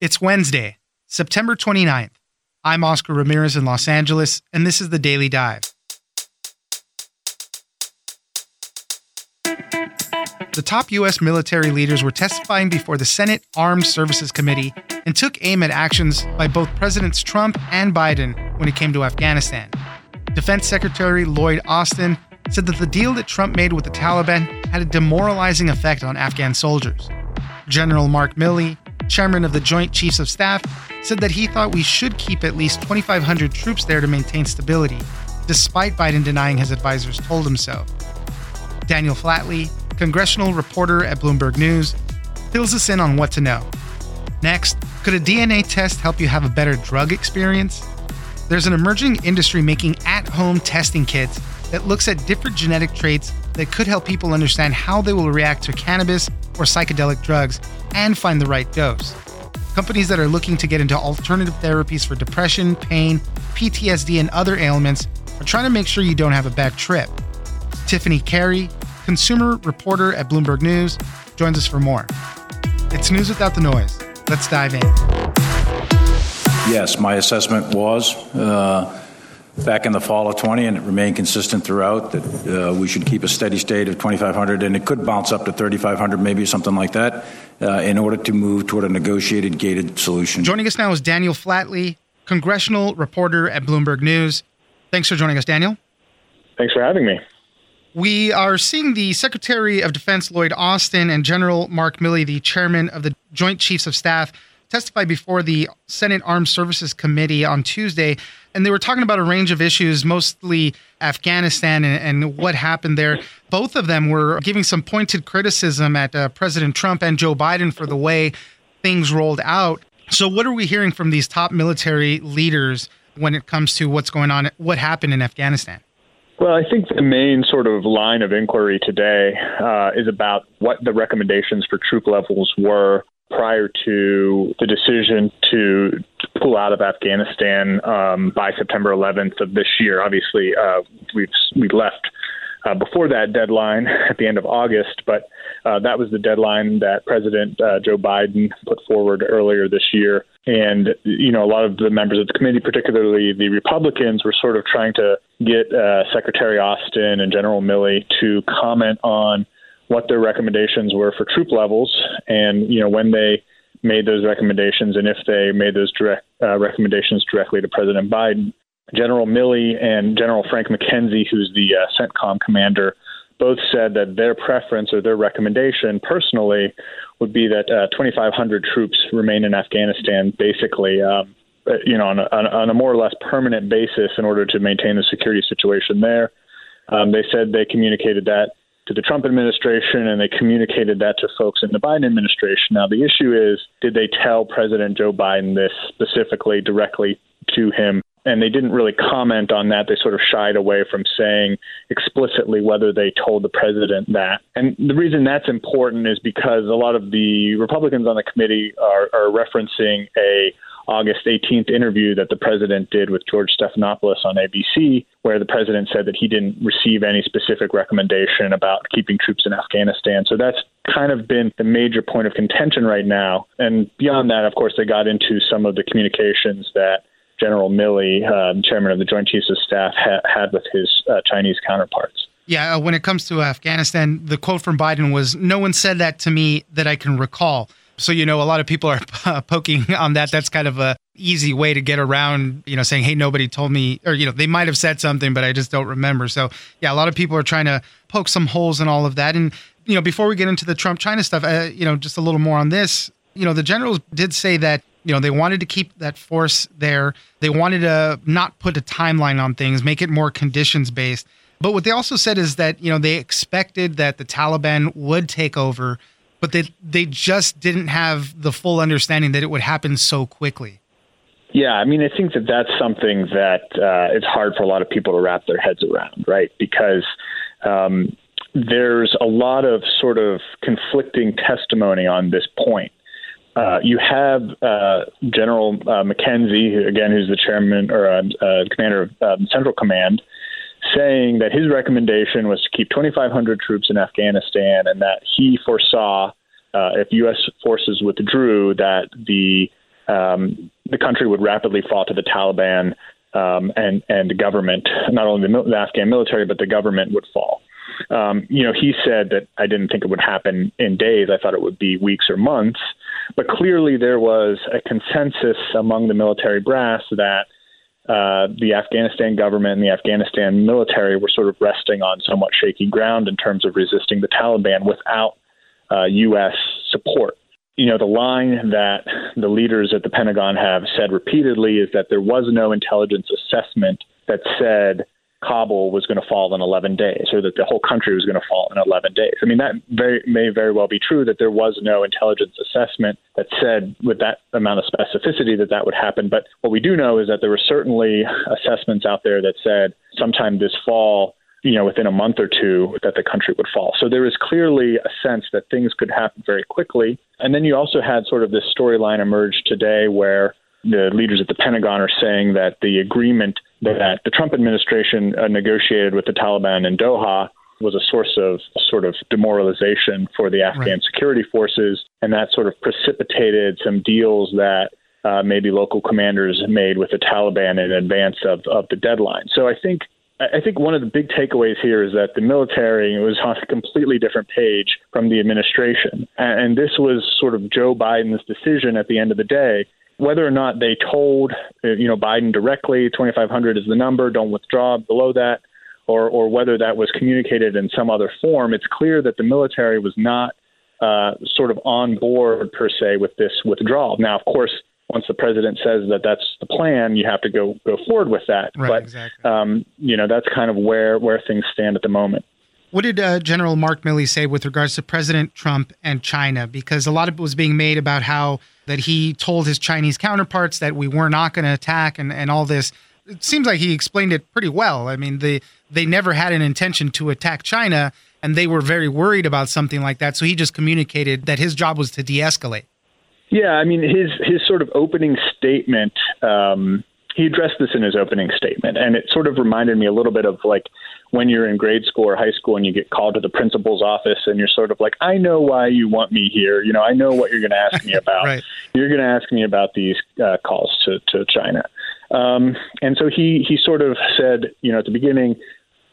It's Wednesday, September 29th. I'm Oscar Ramirez in Los Angeles, and this is the Daily Dive. The top U.S. military leaders were testifying before the Senate Armed Services Committee and took aim at actions by both Presidents Trump and Biden when it came to Afghanistan. Defense Secretary Lloyd Austin said that the deal that Trump made with the Taliban had a demoralizing effect on Afghan soldiers. General Mark Milley, chairman of the Joint Chiefs of Staff, said that he thought we should keep at least 2,500 troops there to maintain stability, despite Biden denying his advisors told him so. Daniel Flatley, congressional reporter at Bloomberg News, fills us in on what to know. Next, could a DNA test help you have a better drug experience? There's an emerging industry making at home testing kits that looks at different genetic traits that could help people understand how they will react to cannabis or psychedelic drugs and find the right dose. Companies that are looking to get into alternative therapies for depression, pain, PTSD, and other ailments are trying to make sure you don't have a bad trip. Tiffany Kary, consumer reporter at Bloomberg News, joins us for more. It's news without the noise. Let's dive in. Yes, my assessment was uh, back in the fall of 20, and it remained consistent throughout that uh, we should keep a steady state of 2,500, and it could bounce up to 3,500, maybe something like that, uh, in order to move toward a negotiated gated solution. Joining us now is Daniel Flatley, congressional reporter at Bloomberg News. Thanks for joining us, Daniel. Thanks for having me. We are seeing the Secretary of Defense Lloyd Austin and General Mark Milley, the chairman of the Joint Chiefs of Staff, testify before the Senate Armed Services Committee on Tuesday. And they were talking about a range of issues, mostly Afghanistan and, and what happened there. Both of them were giving some pointed criticism at uh, President Trump and Joe Biden for the way things rolled out. So, what are we hearing from these top military leaders when it comes to what's going on, what happened in Afghanistan? Well, I think the main sort of line of inquiry today uh, is about what the recommendations for troop levels were prior to the decision to pull out of Afghanistan um, by September 11th of this year. Obviously, uh, we've we left uh, before that deadline at the end of August, but uh, that was the deadline that President uh, Joe Biden put forward earlier this year. And, you know, a lot of the members of the committee, particularly the Republicans, were sort of trying to get uh, Secretary Austin and General Milley to comment on what their recommendations were for troop levels, and you know when they made those recommendations, and if they made those direct uh, recommendations directly to President Biden. General Milley and General Frank McKenzie, who's the uh, CENTCOM commander, both said that their preference or their recommendation personally would be that uh, 2,500 troops remain in Afghanistan, basically, um, you know, on a, on a, more or less permanent basis in order to maintain the security situation there. Um, they said they communicated that to the Trump administration and they communicated that to folks in the Biden administration. Now, the issue is did they tell President Joe Biden this specifically directly to him? And they didn't really comment on that. They sort of shied away from saying explicitly whether they told the president that. And the reason that's important is because a lot of the Republicans on the committee are, are referencing a August 18th interview that the president did with George Stephanopoulos on ABC, where the president said that he didn't receive any specific recommendation about keeping troops in Afghanistan. So that's kind of been the major point of contention right now. And beyond that, of course, they got into some of the communications that General Milley, uh, chairman of the Joint Chiefs of Staff, ha- had with his uh, Chinese counterparts. Yeah, uh, when it comes to Afghanistan, the quote from Biden was, No one said that to me that I can recall. So, you know, a lot of people are poking on that. That's kind of a easy way to get around, you know, saying, hey, nobody told me, or, you know, they might have said something, but I just don't remember. So, yeah, a lot of people are trying to poke some holes in all of that. And, you know, before we get into the Trump China stuff, uh, you know, just a little more on this, you know, the generals did say that, you know, they wanted to keep that force there. They wanted to not put a timeline on things, make it more conditions based. But what they also said is that, you know, they expected that the Taliban would take over but they they just didn't have the full understanding that it would happen so quickly. Yeah, I mean, I think that that's something that uh, it's hard for a lot of people to wrap their heads around, right? Because um, there's a lot of sort of conflicting testimony on this point. Uh, you have uh, General uh, McKenzie, again, who's the chairman or uh, uh, commander of um, Central Command, saying that his recommendation was to keep 2,500 troops in Afghanistan and that he foresaw uh, if U.S. forces withdrew that the um, the country would rapidly fall to the Taliban um, and and the government, not only the, the, Afghan military, but the government would fall. Um, you know, he said that I didn't think it would happen in days. I thought it would be weeks or months. But clearly, there was a consensus among the military brass that uh, the Afghanistan government and the Afghanistan military were sort of resting on somewhat shaky ground in terms of resisting the Taliban without uh, U.S. support. You know, the line that the leaders at the Pentagon have said repeatedly is that there was no intelligence assessment that said Kabul was going to fall in 11 days, or that the whole country was going to fall in 11 days. I mean, that very, may very well be true that there was no intelligence assessment that said with that amount of specificity that that would happen. But what we do know is that there were certainly assessments out there that said sometime this fall, you know, within a month or two, that the country would fall. So there is clearly a sense that things could happen very quickly. And then you also had sort of this storyline emerge today where the leaders at the Pentagon are saying that the agreement that the Trump administration uh, negotiated with the Taliban in Doha was a source of sort of demoralization for the Afghan right. security forces, and that sort of precipitated some deals that uh, maybe local commanders made with the Taliban in advance of, of the deadline. So I think I think one of the big takeaways here is that the military was on a completely different page from the administration. And this was sort of Joe Biden's decision at the end of the day whether or not they told uh, you know Biden directly 2500 is the number don't withdraw below that or or whether that was communicated in some other form it's clear that the military was not uh, sort of on board per se with this withdrawal. Now of course once the president says that that's the plan you have to go go forward with that. Right, but exactly. um, you know that's kind of where where things stand at the moment what did uh, General Mark Milley say with regards to President Trump and China? Because a lot of it was being made about how that he told his Chinese counterparts that we were not going to attack and, and all this. It seems like he explained it pretty well. I mean, they they never had an intention to attack China, and they were very worried about something like that. So he just communicated that his job was to de-escalate. Yeah, I mean, his his sort of opening statement. Um, he addressed this in his opening statement, and it sort of reminded me a little bit of like when you're in grade school or high school and you get called to the principal's office and you're sort of like, I know why you want me here. You know, I know what you're going to ask me about. right. You're going to ask me about these uh, calls to, to China. Um, and so he, he sort of said, you know, at the beginning,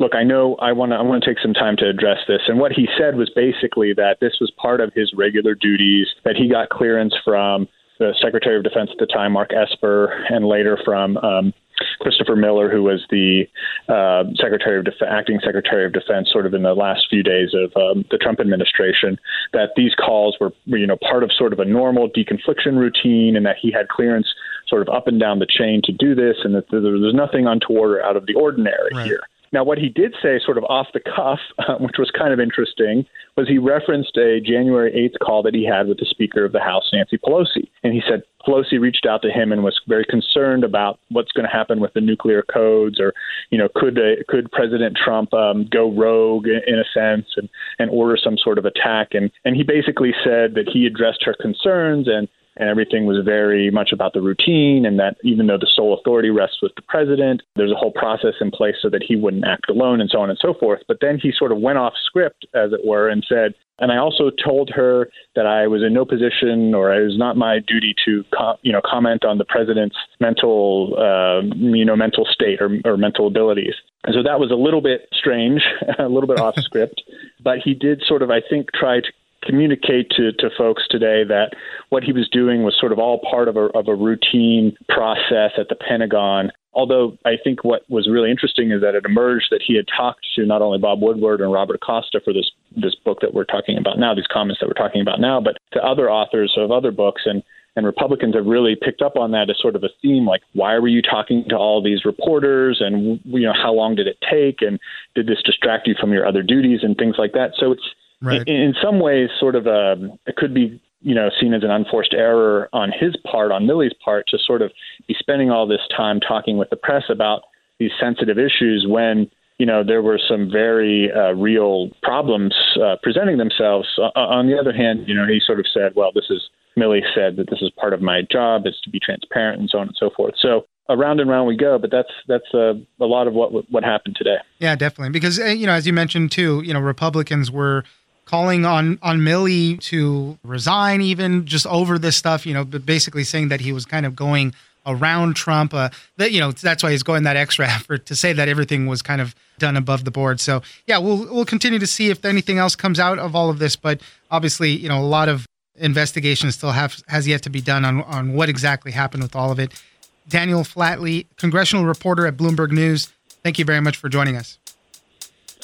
look, I know I want to I want to take some time to address this. And what he said was basically that this was part of his regular duties, that he got clearance from the Secretary of Defense at the time, Mark Esper, and later from um, Christopher Miller, who was the uh, Secretary of Def- acting Secretary of Defense, sort of in the last few days of um, the Trump administration, that these calls were, you know, part of sort of a normal deconfliction routine, and that he had clearance sort of up and down the chain to do this, and that there was nothing untoward or out of the ordinary right. here. Now, what he did say, sort of off the cuff, uh, which was kind of interesting, was he referenced a January 8th call that he had with the Speaker of the House, Nancy Pelosi. And he said Pelosi reached out to him and was very concerned about what's going to happen with the nuclear codes, or, you know, could uh, could President Trump um, go rogue in a sense and, and order some sort of attack? And, and he basically said that he addressed her concerns and and everything was very much about the routine and that even though the sole authority rests with the president there's a whole process in place so that he wouldn't act alone and so on and so forth. But then he sort of went off script as it were and said and I also told her that I was in no position or it was not my duty to com- you know comment on the president's mental uh, you know mental state or, or mental abilities. And so that was a little bit strange a little bit off script but he did sort of I think try to communicate to, to folks today that what he was doing was sort of all part of a, of a routine process at the Pentagon. Although I think what was really interesting is that it emerged that he had talked to not only Bob Woodward and Robert Costa for this this book that we're talking about now, these comments that we're talking about now, but to other authors of other books. And and Republicans have really picked up on that as sort of a theme like why were you talking to all these reporters? And you know how long did it take? And did this distract you from your other duties and things like that? So it's Right. In, in some ways, sort of a, um, it could be you know seen as an unforced error on his part, on Milley's part, to sort of be spending all this time talking with the press about these sensitive issues when you know there were some very uh, real problems uh, presenting themselves. Uh, on the other hand, you know he sort of said, well, this is Milley said that this is part of my job is to be transparent and so on and so forth. So around and round we go. But that's that's a, a lot of what what happened today. Yeah, definitely. Because uh, you know, as you mentioned too, you know, Republicans were calling on on Milley to resign, even just over this stuff. You know, but basically saying that he was kind of going around Trump. Uh, that you know that's why he's going that extra effort to say that everything was kind of done above the board. So yeah, we'll we'll continue to see if anything else comes out of all of this. But obviously, you know, a lot of investigation still have has yet to be done on on what exactly happened with all of it. Daniel Flatley, congressional reporter at Bloomberg News. Thank you very much for joining us.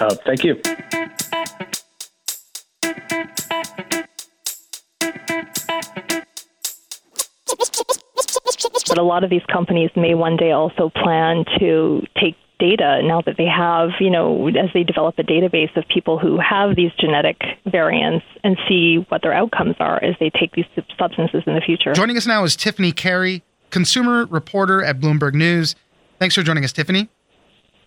Uh, thank you. But a lot of these companies may one day also plan to take data now that they have, you know, as they develop a database of people who have these genetic variants and see what their outcomes are as they take these substances in the future. Joining us now is Tiffany Kary, consumer reporter at Bloomberg News. Thanks for joining us, Tiffany.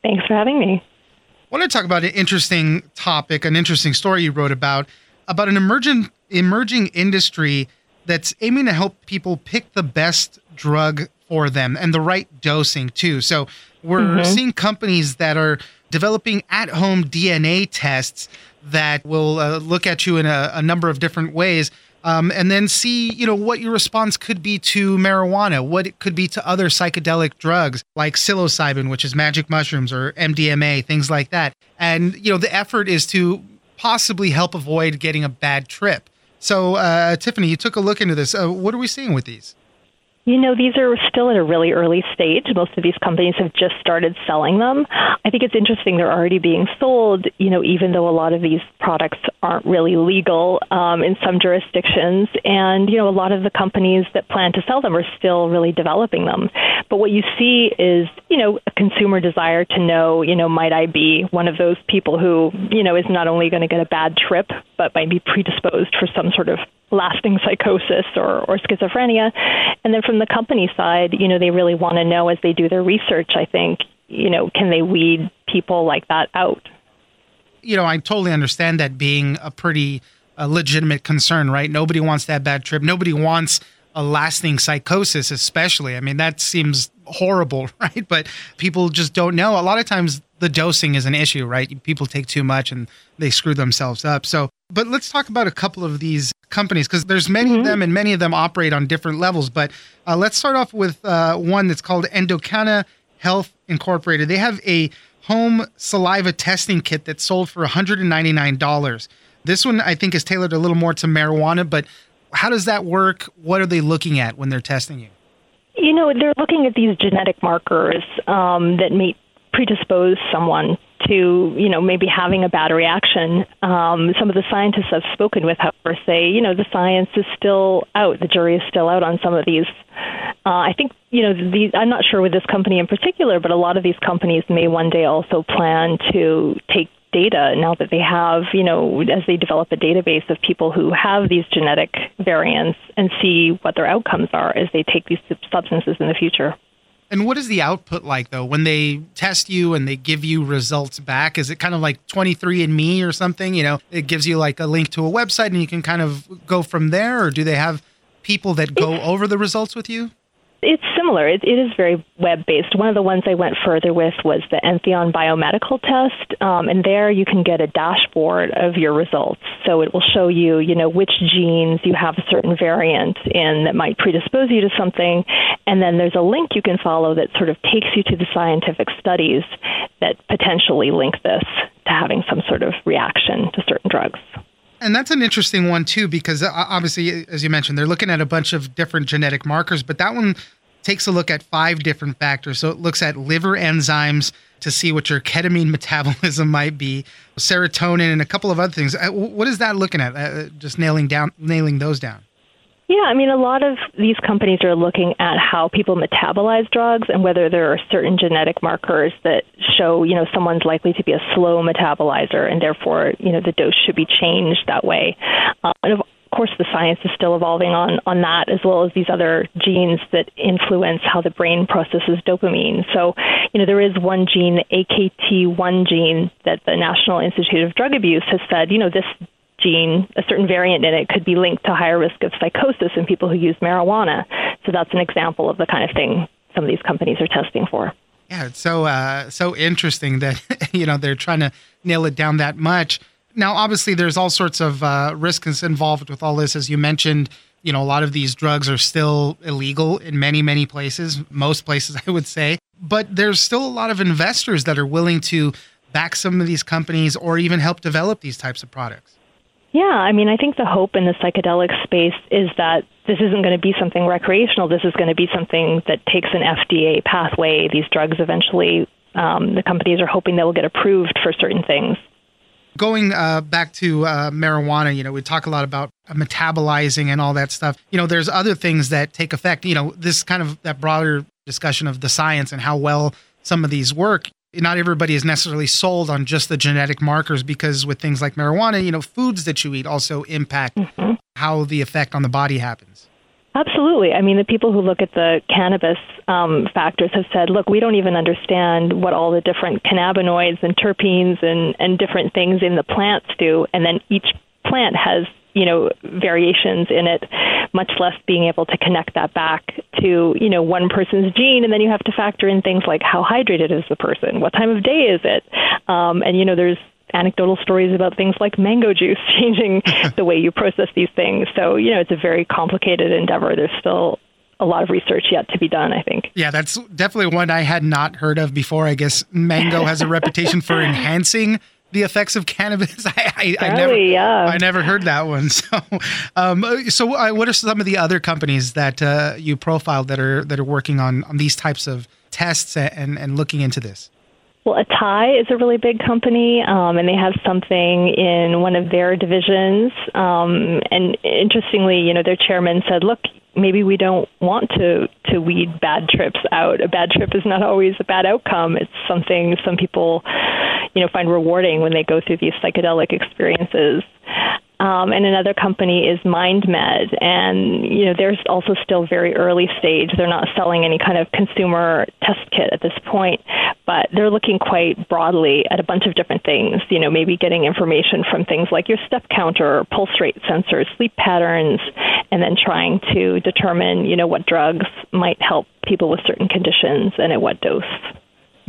Thanks for having me. I want to talk about an interesting topic, an interesting story you wrote about about an emerging emerging industry that's aiming to help people pick the best drug for them and the right dosing too. So we're mm-hmm. seeing companies that are developing at-home DNA tests that will uh, look at you in a, a number of different ways. Um, and then see, you know, what your response could be to marijuana, what it could be to other psychedelic drugs like psilocybin, which is magic mushrooms, or MDMA, things like that. And you know, the effort is to possibly help avoid getting a bad trip. So, uh, Tiffany, you took a look into this. Uh, what are we seeing with these? You know, these are still at a really early stage. Most of these companies have just started selling them. I think it's interesting they're already being sold, you know, even though a lot of these products aren't really legal um, in some jurisdictions. And, you know, a lot of the companies that plan to sell them are still really developing them. But what you see is, you know, a consumer desire to know, you know, might I be one of those people who, you know, is not only going to get a bad trip, but might be predisposed for some sort of lasting psychosis or, or schizophrenia. And then from the company side, you know, they really want to know as they do their research, I think, you know, can they weed people like that out? You know, I totally understand that being a pretty legitimate concern, right? Nobody wants that bad trip. Nobody wants a lasting psychosis, especially. I mean, that seems horrible, right? But people just don't know. A lot of times the dosing is an issue, right? People take too much and they screw themselves up. So, but let's talk about a couple of these companies because there's many mm-hmm. of them and many of them operate on different levels. But uh, let's start off with uh, one that's called Endocanna Health Incorporated. They have a home saliva testing kit that's sold for $199. This one I think is tailored a little more to marijuana, but how does that work? What are they looking at when they're testing you? You know, they're looking at these genetic markers um, that may predispose someone to, you know, maybe having a bad reaction. Um, some of the scientists I've spoken with, however, say, you know, the science is still out. The jury is still out on some of these. Uh, I think, you know, the, I'm not sure with this company in particular, but a lot of these companies may one day also plan to take data now that they have, you know, as they develop a database of people who have these genetic variants and see what their outcomes are as they take these substances in the future. And what is the output like though when they test you and they give you results back? Is it kind of like 23andMe or something? You know, it gives you like a link to a website and you can kind of go from there, or do they have people that go it's, over the results with you? It's similar. It, it is very web based. One of the ones I went further with was the Entheon biomedical test, um, and there you can get a dashboard of your results. So it will show you, you know, which genes you have a certain variant in that might predispose you to something, and then there's a link you can follow that sort of takes you to the scientific studies that potentially link this to having some sort of reaction to certain drugs. And that's an interesting one too, because uh, obviously, as you mentioned, they're looking at a bunch of different genetic markers, but that one takes a look at five different factors. So it looks at liver enzymes to see what your ketamine metabolism might be, serotonin, and a couple of other things. Uh, what is that looking at? Uh, just nailing down, nailing those down. Yeah, I mean, a lot of these companies are looking at how people metabolize drugs and whether there are certain genetic markers that show, you know, someone's likely to be a slow metabolizer and therefore, you know, the dose should be changed that way. Uh, and of course, the science is still evolving on, on that as well as these other genes that influence how the brain processes dopamine. So, you know, there is one gene, AKT1 gene, that the National Institute of Drug Abuse has said, you know, this gene, a certain variant in it, could be linked to higher risk of psychosis in people who use marijuana. So that's an example of the kind of thing some of these companies are testing for. Yeah, it's so uh, so interesting that you know they're trying to nail it down that much. Now, obviously, there's all sorts of uh, risks involved with all this. As you mentioned, you know, a lot of these drugs are still illegal in many, many places, most places, I would say. But there's still a lot of investors that are willing to back some of these companies or even help develop these types of products. Yeah, I mean, I think the hope in the psychedelic space is that this isn't going to be something recreational. This is going to be something that takes an FDA pathway. These drugs eventually, um, the companies are hoping they will get approved for certain things. Going uh, back to uh, marijuana, you know, we talk a lot about metabolizing and all that stuff. You know, there's other things that take effect. You know, this kind of that broader discussion of the science and how well some of these work not everybody is necessarily sold on just the genetic markers because with things like marijuana, you know, foods that you eat also impact mm-hmm. how the effect on the body happens. Absolutely. I mean, the people who look at the cannabis um, factors have said, look, we don't even understand what all the different cannabinoids and terpenes and, and different things in the plants do. And then each plant has you know variations in it much less being able to connect that back to you know one person's gene. And then you have to factor in things like how hydrated is the person? What time of day is it? Um, and you know there's anecdotal stories about things like mango juice changing the way you process these things. So you know it's a very complicated endeavor. There's still a lot of research yet to be done, I think. Yeah, that's definitely one I had not heard of before. I guess mango has a reputation for enhancing the effects of cannabis? I, I, I never, yeah. I never heard that one. So, um, so uh, what are some of the other companies that uh, you profiled that are that are working on on these types of tests and and looking into this? Well, Atai is a really big company, um, and they have something in one of their divisions. Um, and interestingly, you know, their chairman said, "Look, maybe we don't want to to weed bad trips out. A bad trip is not always a bad outcome. It's something some people, you know, find rewarding when they go through these psychedelic experiences. Um, and another company is MindMed, and you know they're also still very early stage. They're not selling any kind of consumer test kit at this point, but they're looking quite broadly at a bunch of different things. You know, maybe getting information from things like your step counter, pulse rate sensors, sleep patterns, and then trying to determine you know what drugs might help people with certain conditions and at what dose.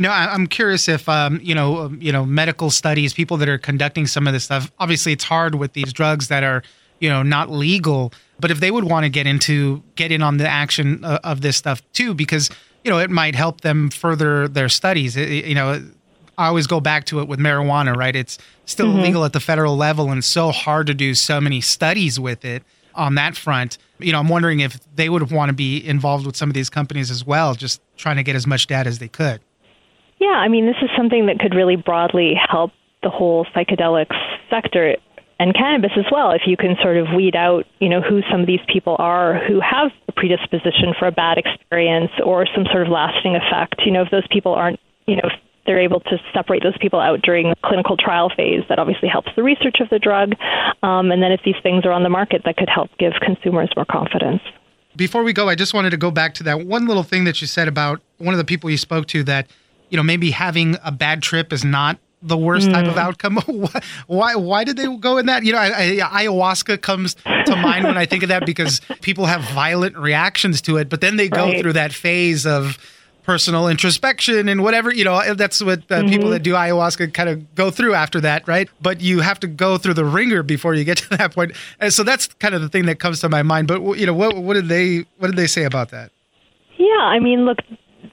No, I'm curious if um, you know, um, you know, medical studies, people that are conducting some of this stuff. Obviously, it's hard with these drugs that are, you know, not legal. But if they would want to get into get in on the action uh, of this stuff too, because you know, it might help them further their studies. It, you know, I always go back to it with marijuana, right? It's still mm-hmm. illegal at the federal level, and so hard to do so many studies with it on that front. You know, I'm wondering if they would want to be involved with some of these companies as well, just trying to get as much data as they could. Yeah, I mean, this is something that could really broadly help the whole psychedelics sector and cannabis as well. If you can sort of weed out, you know, who some of these people are who have a predisposition for a bad experience or some sort of lasting effect. You know, if those people aren't, you know, they're able to separate those people out during the clinical trial phase. That obviously helps the research of the drug. Um, and then if these things are on the market, that could help give consumers more confidence. Before we go, I just wanted to go back to that one little thing that you said about one of the people you spoke to that you know, maybe having a bad trip is not the worst mm. type of mm. outcome. why why did they go in that? You know, I, I, ayahuasca comes to mind when I think of that because people have violent reactions to it, but then they go right. through that phase of personal introspection and whatever you know that's what uh, mm-hmm. people that do ayahuasca kind of go through after that right but you have to go through the wringer before you get to that point. point and so that's kind of the thing that comes to my mind but you know what what did they what did they say about that yeah i mean look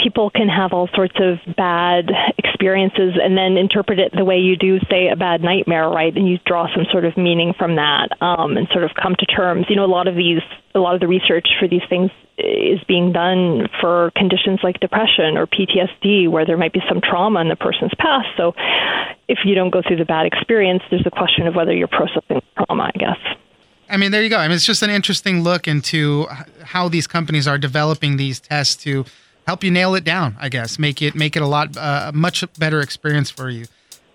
people can have all sorts of bad experiences and then interpret it the way you do, say, a bad nightmare, right? And you draw some sort of meaning from that um, and sort of come to terms. You know, a lot of these, a lot of the research for these things is being done for conditions like depression or PTSD, where there might be some trauma in the person's past. So, if you don't go through the bad experience, there's a question of whether you're processing trauma, I guess. I mean, there you go. I mean, it's just an interesting look into how these companies are developing these tests to help you nail it down. I guess make it make it a lot uh, a much better experience for you.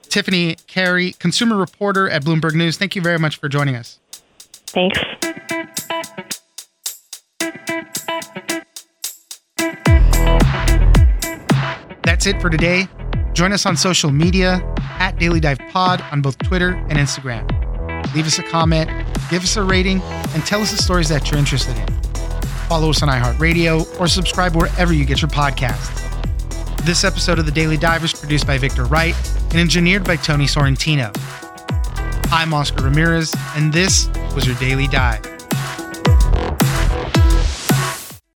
Tiffany Kary, consumer reporter at Bloomberg News. Thank you very much for joining us. Thanks. That's it for today. Join us on social media at Daily Dive Pod on both Twitter and Instagram. Leave us a comment, give us a rating, and tell us the stories that you're interested in follow us on iHeartRadio, or subscribe wherever you get your podcasts. This episode of The Daily Dive is produced by Victor Wright and engineered by Tony Sorrentino. I'm Oscar Ramirez, and this was your Daily Dive.